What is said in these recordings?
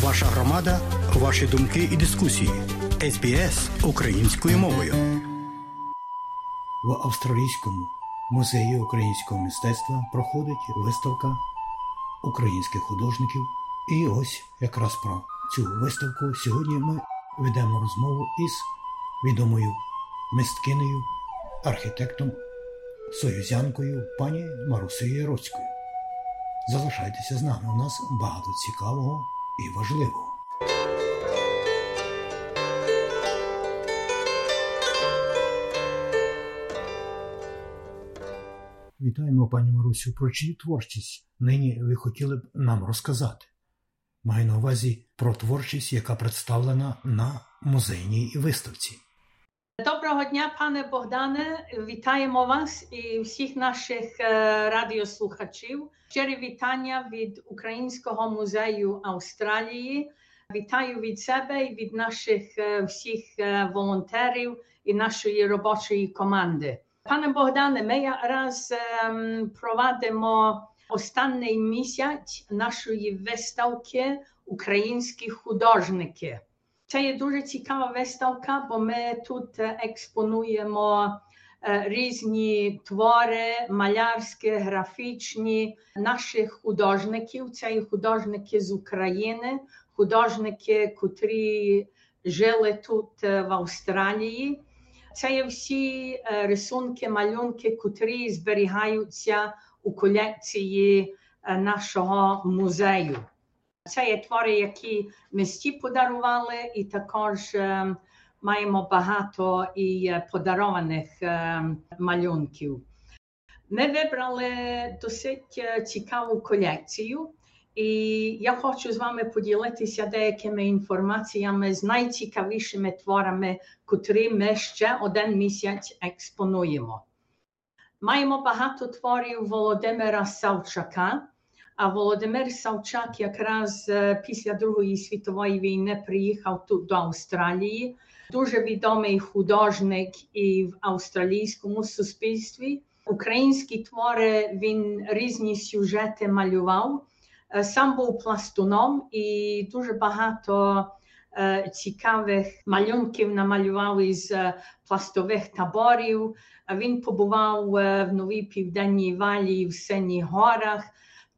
Ваша громада, ваші думки і дискусії. СБС українською мовою. В Австралійському музеї українського мистецтва проходить виставка українських художників. І ось якраз про цю виставку сьогодні ми ведемо розмову із відомою мисткинею, архітектом, союзянкою пані Марусею Яроцькою. Залишайтеся з нами. У нас багато цікавого і важливо. Вітаємо, пані Марусю, про чию творчість нині ви хотіли б нам розказати. Маю на увазі про творчість, яка представлена на музейній виставці. Доброго дня, пане Богдане. Вітаємо вас і всіх наших радіослухачів. Щирі вітання від Українського музею Австралії. Вітаю від себе і від наших всіх волонтерів і нашої робочої команди. Пане Богдане, ми раз проводимо останній місяць нашої виставки Українські художники. Це є дуже цікава виставка, бо ми тут експонуємо різні твори, малярські, графічні наших художників. Це є художники з України, художники, котрі жили тут в Австралії. Це є всі рисунки, малюнки, котрі зберігаються у колекції нашого музею. Це є твори, які місті подарували, і також маємо багато і подарованих малюнків. Ми вибрали досить цікаву колекцію, і я хочу з вами поділитися деякими інформаціями з найцікавішими творами, котрі ми ще один місяць експонуємо. Маємо багато творів Володимира Савчака. А Володимир Савчак якраз після Другої світової війни приїхав тут до Австралії. Дуже відомий художник і в австралійському суспільстві. Українські твори він різні сюжети малював. Сам був пластуном і дуже багато цікавих малюнків намалював із пластових таборів. Він побував в Новій Південній Валії в Синіх горах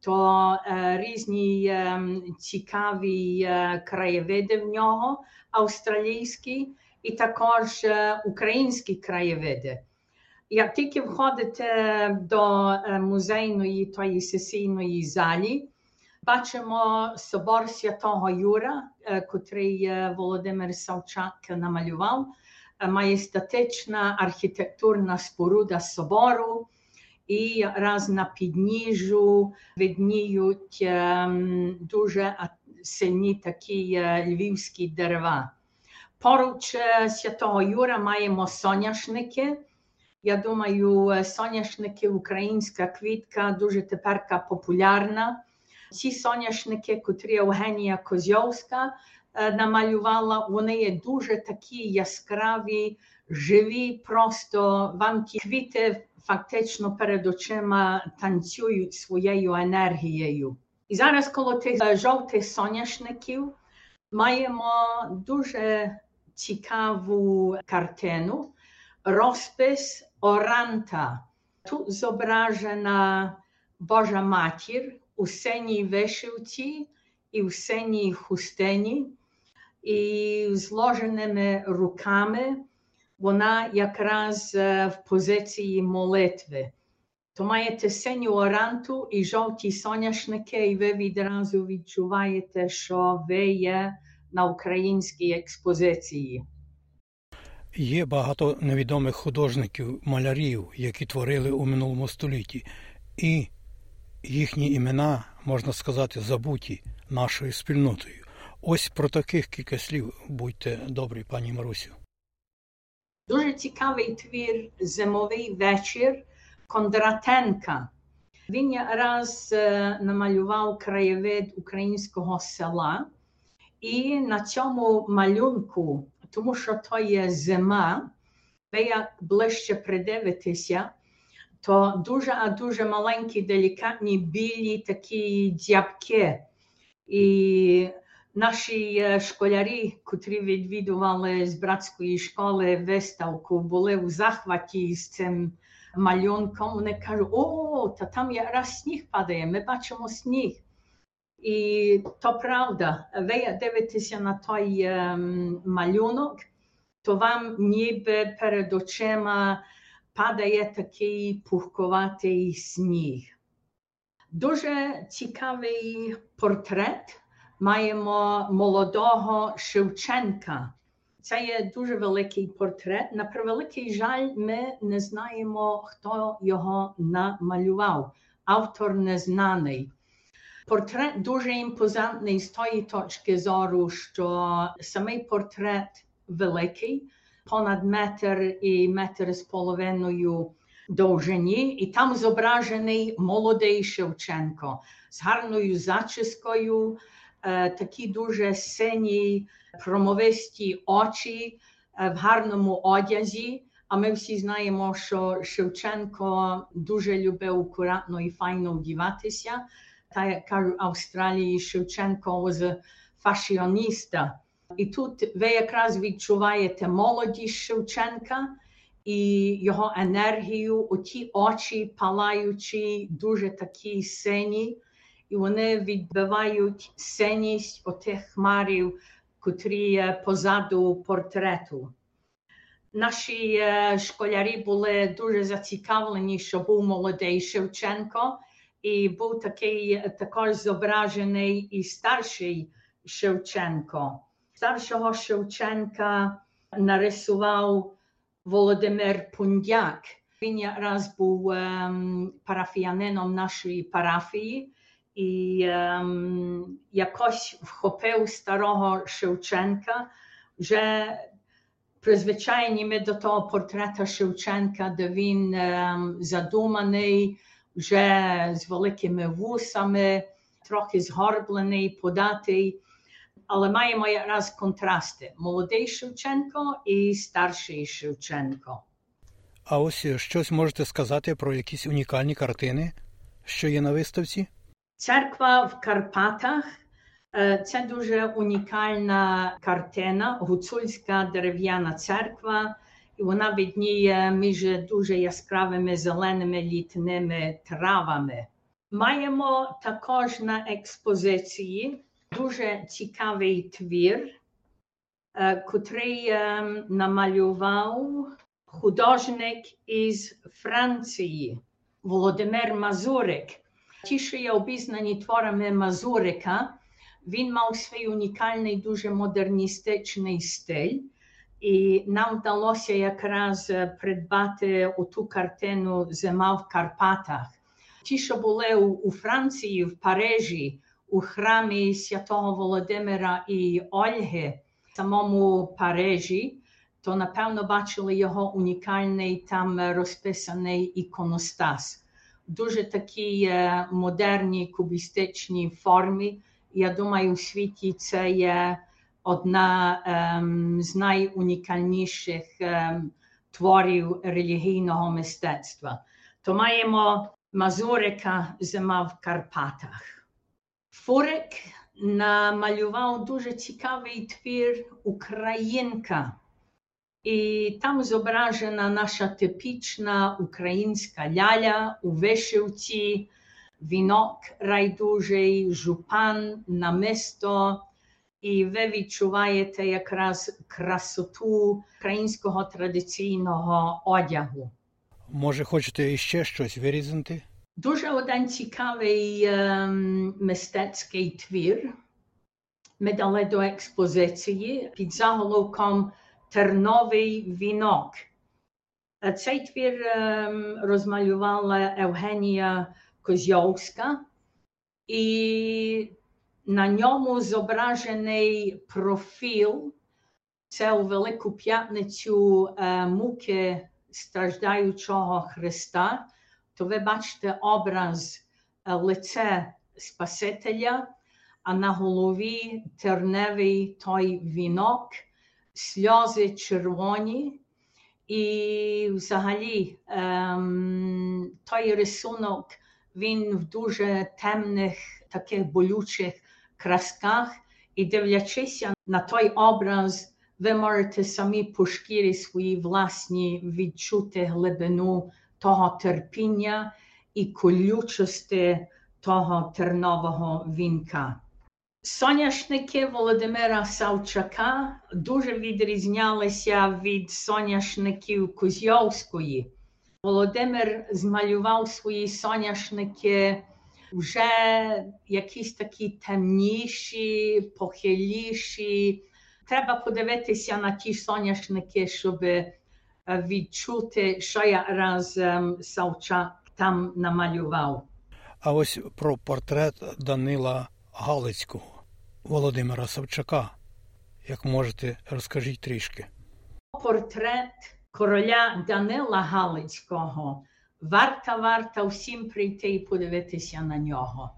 то е, різні е, цікаві е, краєвиди в нього, австралійські, і також українські краєвиди. Як тільки входите до музейної тої сесійної залі, бачимо собор Святого Юра, котрий Володимир Савчак намалював, маєстатична архітектурна споруда собору і раз на підніжжю видніють ем, дуже сильні такі львівські дерева. Поруч Святого Юра маємо соняшники. Я думаю, соняшники українська квітка дуже тепер популярна. Ці соняшники, котрі Євгенія Козьовська намалювала, вони є дуже такі яскраві, живі, просто вам ті квіти фактично перед очима танцюють своєю енергією. І зараз коло тих жовтих соняшників маємо дуже цікаву картину, розпис Оранта. Тут зображена Божа матір у синій вишивці і в синій хустині, і зложеними руками вона якраз в позиції молитви. То маєте синю оранту і жовті соняшники, і ви відразу відчуваєте, що ви є на українській експозиції. Є багато невідомих художників, малярів, які творили у минулому столітті, і їхні імена, можна сказати, забуті нашою спільнотою. Ось про таких кілька слів будьте добрі, пані Марусю. Дуже цікавий твір Зимовий вечір Кондратенка. Він раз намалював краєвид українського села, і на цьому малюнку, тому що то є зима, ви як ближче придивитеся, то дуже а дуже маленькі, делікатні білі такі дзябки. І Наші е, школярі, котрі відвідували з братської школи виставку, були у захваті з цим малюнком. Вони кажуть, о, та там якраз сніг падає, ми бачимо сніг. І то правда, ви дивитеся на той ем, малюнок, то вам ніби перед очима падає такий пухковатий сніг. Дуже цікавий портрет маємо молодого Шевченка. Це є дуже великий портрет. На превеликий жаль, ми не знаємо, хто його намалював. Автор незнаний. Портрет дуже імпозантний з тої точки зору, що самий портрет великий, понад метр і метр з половиною довжині, і там зображений молодий Шевченко з гарною зачіскою, такі дуже сині, промовисті очі е, в гарному одязі. А ми всі знаємо, що Шевченко дуже любив акуратно і файно вдіватися. Та як кажуть Австралії, Шевченко was фашіоніста. І тут ви якраз відчуваєте молодість Шевченка і його енергію, оті очі палаючі, дуже такі сині, і вони відбивають синість отих хмарів, котрі позаду портрету. Наші е, школярі були дуже зацікавлені, що був молодий Шевченко, і був такий також зображений і старший Шевченко. Старшого Шевченка нарисував Володимир Пундяк. Він якраз був ем, парафіянином нашої парафії і ем, якось вхопив старого Шевченка. Вже призвичайні ми до того портрета Шевченка, де він ем, задуманий, вже з великими вусами, трохи згорблений, податий але маємо якраз контрасти: молодий Шевченко і старший Шевченко. А ось щось можете сказати про якісь унікальні картини, що є на виставці? Церква в Карпатах е, це дуже унікальна картина, гуцульська дерев'яна церква, і вона відніє між дуже яскравими зеленими літними травами. Маємо також на експозиції дуже цікавий твір, е, котрий е, намалював художник із Франції Володимир Мазурик. Що є обізнані творами Мазурика, він мав свій унікальний, дуже модерністичний стиль. І нам вдалося якраз придбати оту картину Зима в Карпатах. Ті, що були у Франції, в Парижі, у храмі святого Володимира і Ольги в самому Парижі, то напевно бачили його унікальний там розписаний іконостас. Дуже такій е, модерній кубістичній формі. Я думаю, у світі це є одна ем, з найунікальніших ем, творів релігійного мистецтва. То маємо Мазурика зима в Карпатах. Фурик намалював дуже цікавий твір Українка. І там зображена наша типічна українська ляля у вишивці, вінок райдужий, жупан, намисто. І ви відчуваєте якраз красоту українського традиційного одягу. Може, хочете іще щось вирізати? Дуже один цікавий ем, мистецький твір. Ми дали до експозиції під заголовком Терновий вінок. Цей твір розмалювала Евгенія Козьовська, і на ньому зображений профіл. Це у Велику П'ятницю муки страждаючого Христа то ви бачите образ лице Спасителя, а на голові терневий той вінок, сльози червоні. І взагалі ем, той рисунок він в дуже темних, таких болючих красках, і дивлячися на той образ, ви можете самі по шкірі свої власні відчути глибину того терпіння і колючості того тернового вінка. Соняшники Володимира Савчака дуже відрізнялися від соняшників Кузьовської. Володимир змалював свої соняшники вже якісь такі темніші, похиліші. Треба подивитися на ті соняшники, щоб відчути, що я разом Савчак там намалював. А ось про портрет Данила Галицького, Володимира Савчака. Як можете, розкажіть трішки. Портрет короля Данила Галицького. Варта варта всім прийти і подивитися на нього.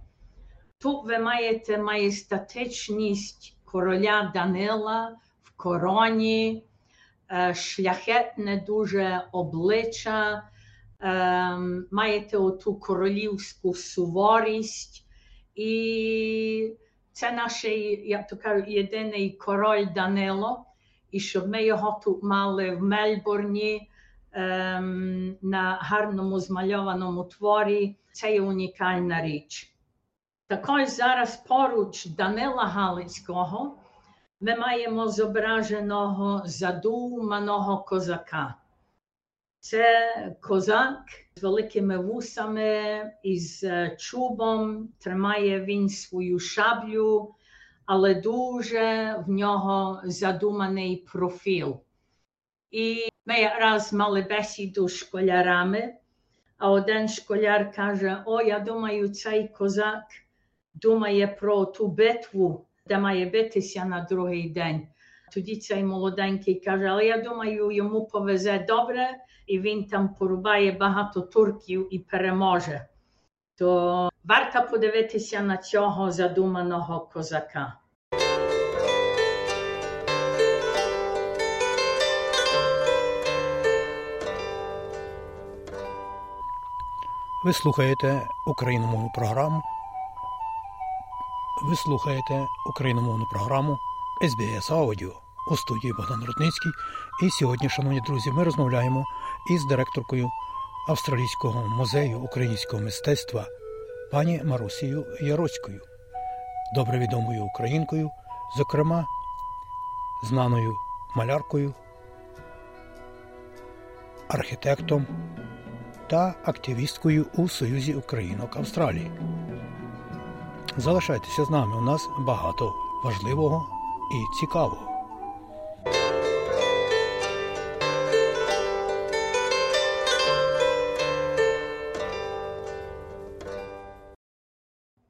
Тут ви маєте маєстатичність короля Данила в короні, шляхетне дуже обличчя, маєте оту королівську суворість. І це наш, як то кажу, єдиний король Данило. І щоб ми його тут мали в Мельбурні ем, на гарному змальованому творі, це є унікальна річ. Також зараз поруч Данила Галицького ми маємо зображеного задуманого козака. Це козак з великими вусами із чубом, тримає він свою шаблю, але дуже в нього задуманий профіл. І ми раз мали бесіду з школярами, а один школяр каже: О, я думаю, цей козак думає про ту битву, де має битися на другий день. Тоді цей молоденький каже, але я думаю, йому повезе добре, і він там порубає багато турків і переможе. То варто подивитися на цього задуманого козака. Ви слухаєте україномовну програму. Ви слухаєте україномовну програму SBS Audio у студії Богдан Рудницький. І сьогодні, шановні друзі, ми розмовляємо із директоркою Австралійського музею українського мистецтва пані Марусією Яроцькою, добре відомою українкою, зокрема, знаною маляркою, архітектом та активісткою у Союзі Українок Австралії. Залишайтеся з нами. У нас багато важливого і цікавого.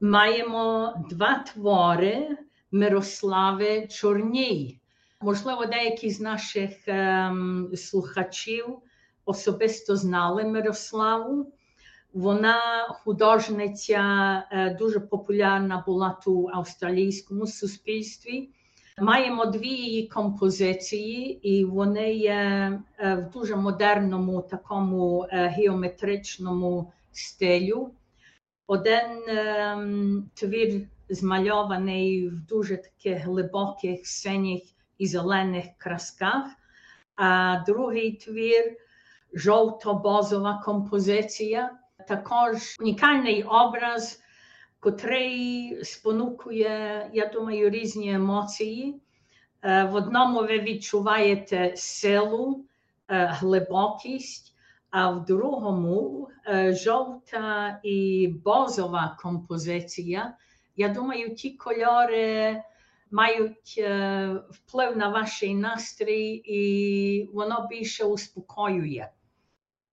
Маємо два твори Мирослави Чорній. Можливо, деякі з наших ем, слухачів особисто знали Мирославу. Вона художниця дуже популярна була тут в австралійському суспільстві. Маємо дві її композиції, і вони є в дуже модерному такому геометричному стилю. Один твір змальований в дуже таких глибоких синіх і зелених красках, а другий твір жовто-бозова композиція, також унікальний образ, котрий спонукує, я думаю, різні емоції. В одному ви відчуваєте силу, глибокість, а в другому жовта і бозова композиція. Я думаю, ті кольори мають вплив на ваш настрій, і воно більше успокоює.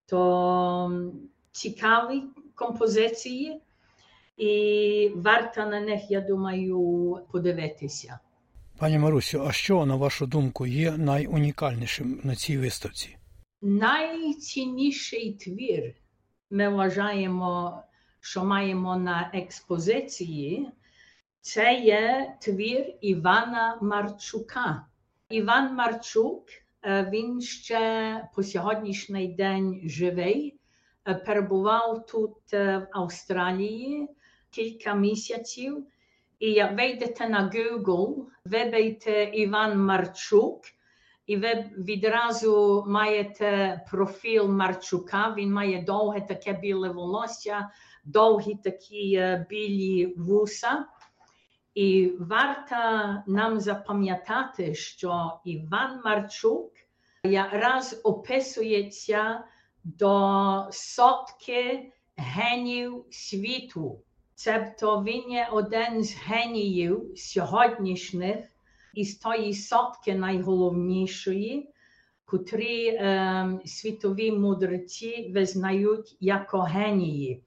То цікаві композиції, і варто на них, я думаю, подивитися. Пані Марусю, а що, на вашу думку, є найунікальнішим на цій виставці? Найцінніший твір ми вважаємо, що маємо на експозиції. Це є твір Івана Марчука. Іван Марчук, він ще по сьогоднішній день живий, перебував тут в Австралії кілька місяців. І як вийдете на Google, вибийте Іван Марчук, і ви відразу маєте профіль Марчука. Він має довге таке біле волосся, довгі такі білі вуса. І варто нам запам'ятати, що Іван Марчук якраз описується до сотки генів світу. Цебто він є один з геніїв сьогоднішніх із тої сотки найголовнішої, котрі е, світові мудреці визнають як генії.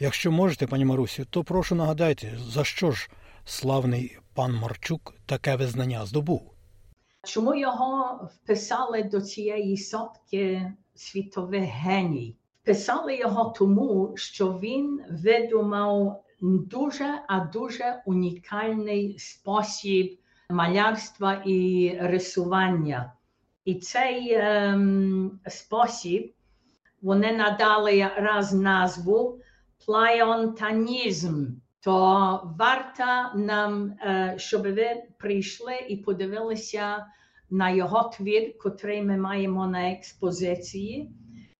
Якщо можете, пані Марусю, то прошу нагадайте, за що ж славний пан Марчук таке визнання здобув? Чому його вписали до цієї сотки світових геній? Писали його тому, що він видумав дуже, а дуже унікальний спосіб малярства і рисування. І цей ем, спосіб вони надали раз назву плайонтанізм. То варто нам, щоб ви прийшли і подивилися на його твір, котрий ми маємо на експозиції.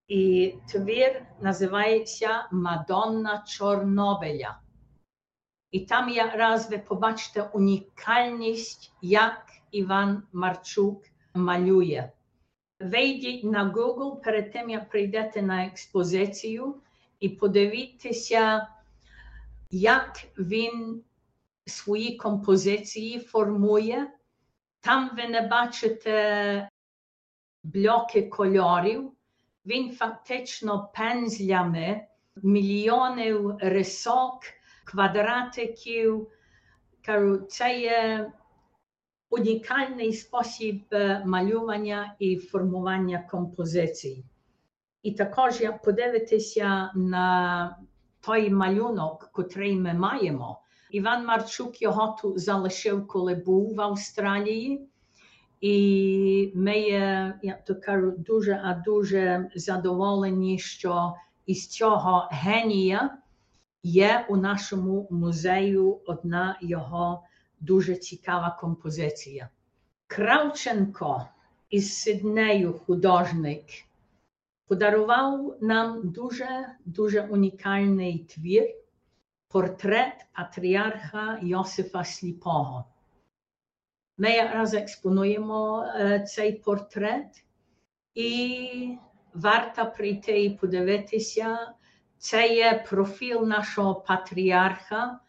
І твір називається Мадонна Чорнобиля. І там якраз ви побачите унікальність, як Іван Марчук малює. Вийдіть на Google перед тим, як прийдете на експозицію, і подивіться, як він свої композиції формує. Там ви не бачите блоки кольорів. Він фактично пензлями мільйонів рисок, квадратиків. Кажу, це є унікальний спосіб малювання і формування композицій. І також, як подивитися на той малюнок, котрий ми маємо, Іван Марчук його тут залишив, коли був в Австралії. І ми, як то кажу, дуже а дуже задоволені, що із цього генія є у нашому музею одна його дуже цікава композиція. Кравченко із Сиднею художник подарував нам дуже дуже унікальний твір, портрет патріарха Йосифа Сліпого. Ми якраз експонуємо цей портрет, і варто прийти і подивитися. Це є профіль нашого патріарха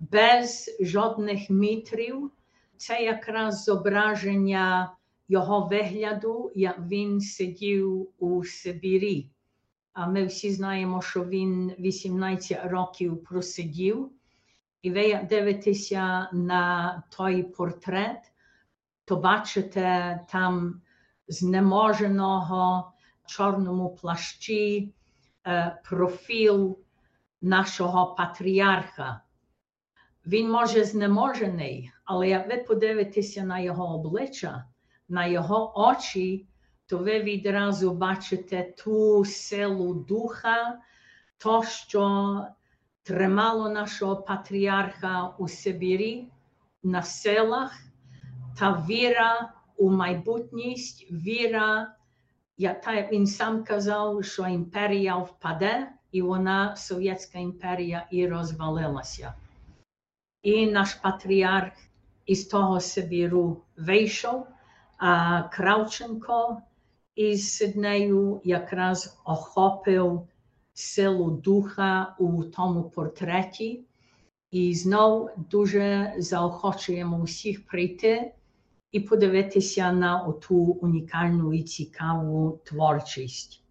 без жодних мітрів. Це якраз зображення його вигляду, як він сидів у Сибірі. А ми всі знаємо, що він 18 років просидів. І ви як дивитеся на той портрет, то бачите там знеможеного чорному плащі профіл нашого патріарха. Він може знеможений, але як ви подивитеся на його обличчя, на його очі, то ви відразу бачите ту силу духа, то, що тримало нашого патріарха у Сибірі на силах, та віра у майбутність, віра, як він сам казав, що імперія впаде, і вона, Совєтська імперія, і розвалилася. І наш патріарх із того Сибіру вийшов, а Кравченко із Сиднею якраз охопив силу духа у тому портреті. І знов дуже заохочуємо всіх прийти і подивитися на ту унікальну і цікаву творчість.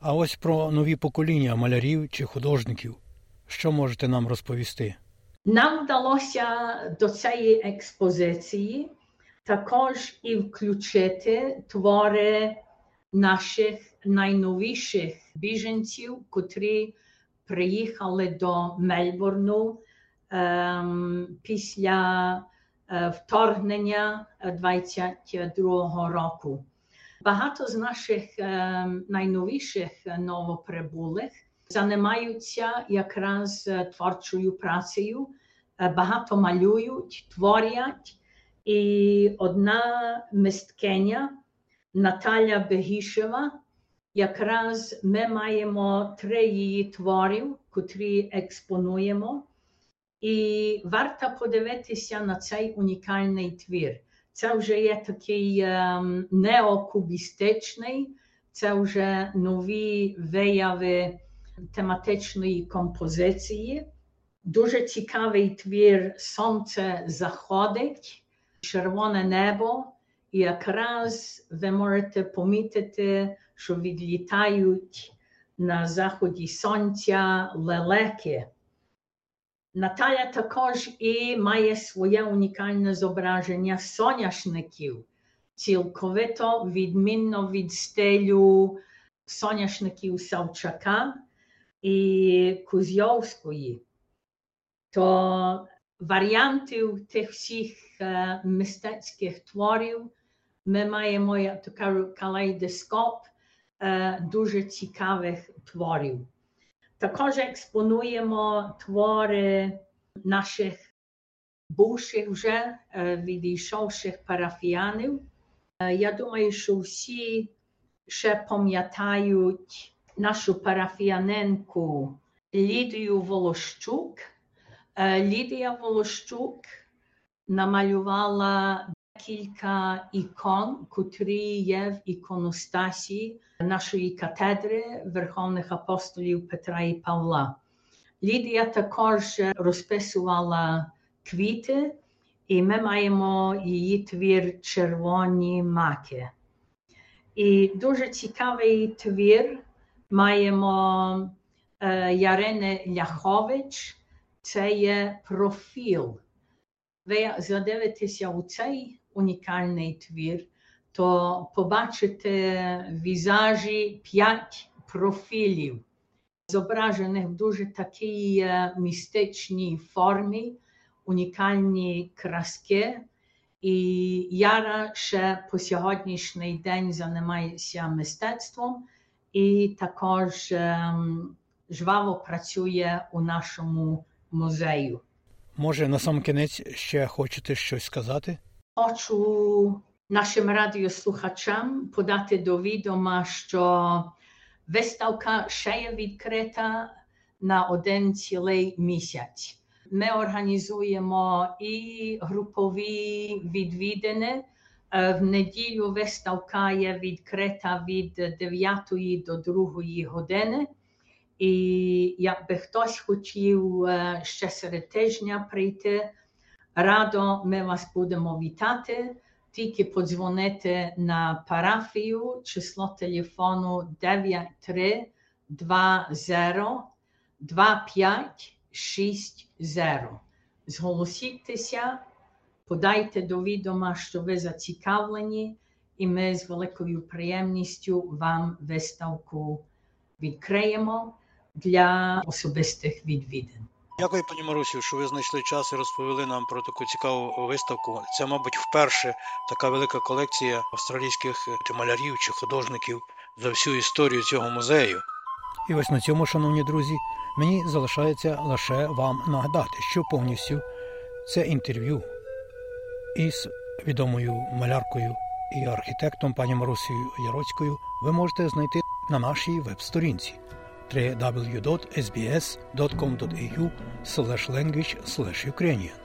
А ось про нові покоління малярів чи художників. Що можете нам розповісти? Нам вдалося до цієї експозиції також і включити твори наших найновіших біженців, котрі приїхали до Мельбурну ем, після вторгнення 22-го року. Багато з наших е, найновіших новоприбулих займаються якраз творчою працею багато малюють, творять. І одна мисткиня Наталя Бегішева, якраз ми маємо три її творів, котрі експонуємо. І варто подивитися на цей унікальний твір. Це вже є такий ем, неокубістичний, це вже нові вияви тематичної композиції. Дуже цікавий твір Сонце заходить, червоне небо, і якраз ви можете помітити, що відлітають на заході сонця лелеки. Наталя також і має своє унікальне зображення соняшників, цілковито відмінно від стилю соняшників Савчака і Кузьовської. То варіантів тих всіх е, мистецьких творів ми маємо, як то кажу, калейдоскоп е, дуже цікавих творів. Також експонуємо твори наших бувших вже е, відійшовших парафіянів. Е, Я думаю, що всі ще пам'ятають нашу парафіяненку Лідію Волощук. Е, Лідія Волощук намалювала кілька ікон, котрі є в іконостасі нашої катедри Верховних апостолів Петра і Павла. Лідія також розписувала квіти, і ми маємо її твір Червоні маки. І дуже цікавий твір маємо е, Ярини Ляхович, це є профіл. Ви задивитеся у цей унікальний твір, то побачите візажі п'ять профілів, зображених в дуже такій е, містичній формі, унікальні краски. І Яра ще по сьогоднішній день займається мистецтвом і також ем, жваво працює у нашому музею. Може, на сам кінець ще хочете щось сказати? Хочу нашим радіослухачам подати до відома, що виставка ще є відкрита на один цілий місяць. Ми організуємо і групові відвідини. В неділю виставка є відкрита від 9 до 2 години. І якби хтось хотів ще серед тижня прийти, радо ми вас будемо вітати. Тільки подзвонити на парафію, число телефону 9320 2560. Зголосіться, подайте до відома, що ви зацікавлені, і ми з великою приємністю вам виставку відкриємо для особистих відвідин. Дякую, пані Марусю, що ви знайшли час і розповіли нам про таку цікаву виставку. Це, мабуть, вперше така велика колекція австралійських малярів чи художників за всю історію цього музею. І ось на цьому, шановні друзі, мені залишається лише вам нагадати, що повністю це інтерв'ю із відомою маляркою і архітектом пані Марусею Яроцькою ви можете знайти на нашій веб-сторінці www.sbs.com.au language Ukrainian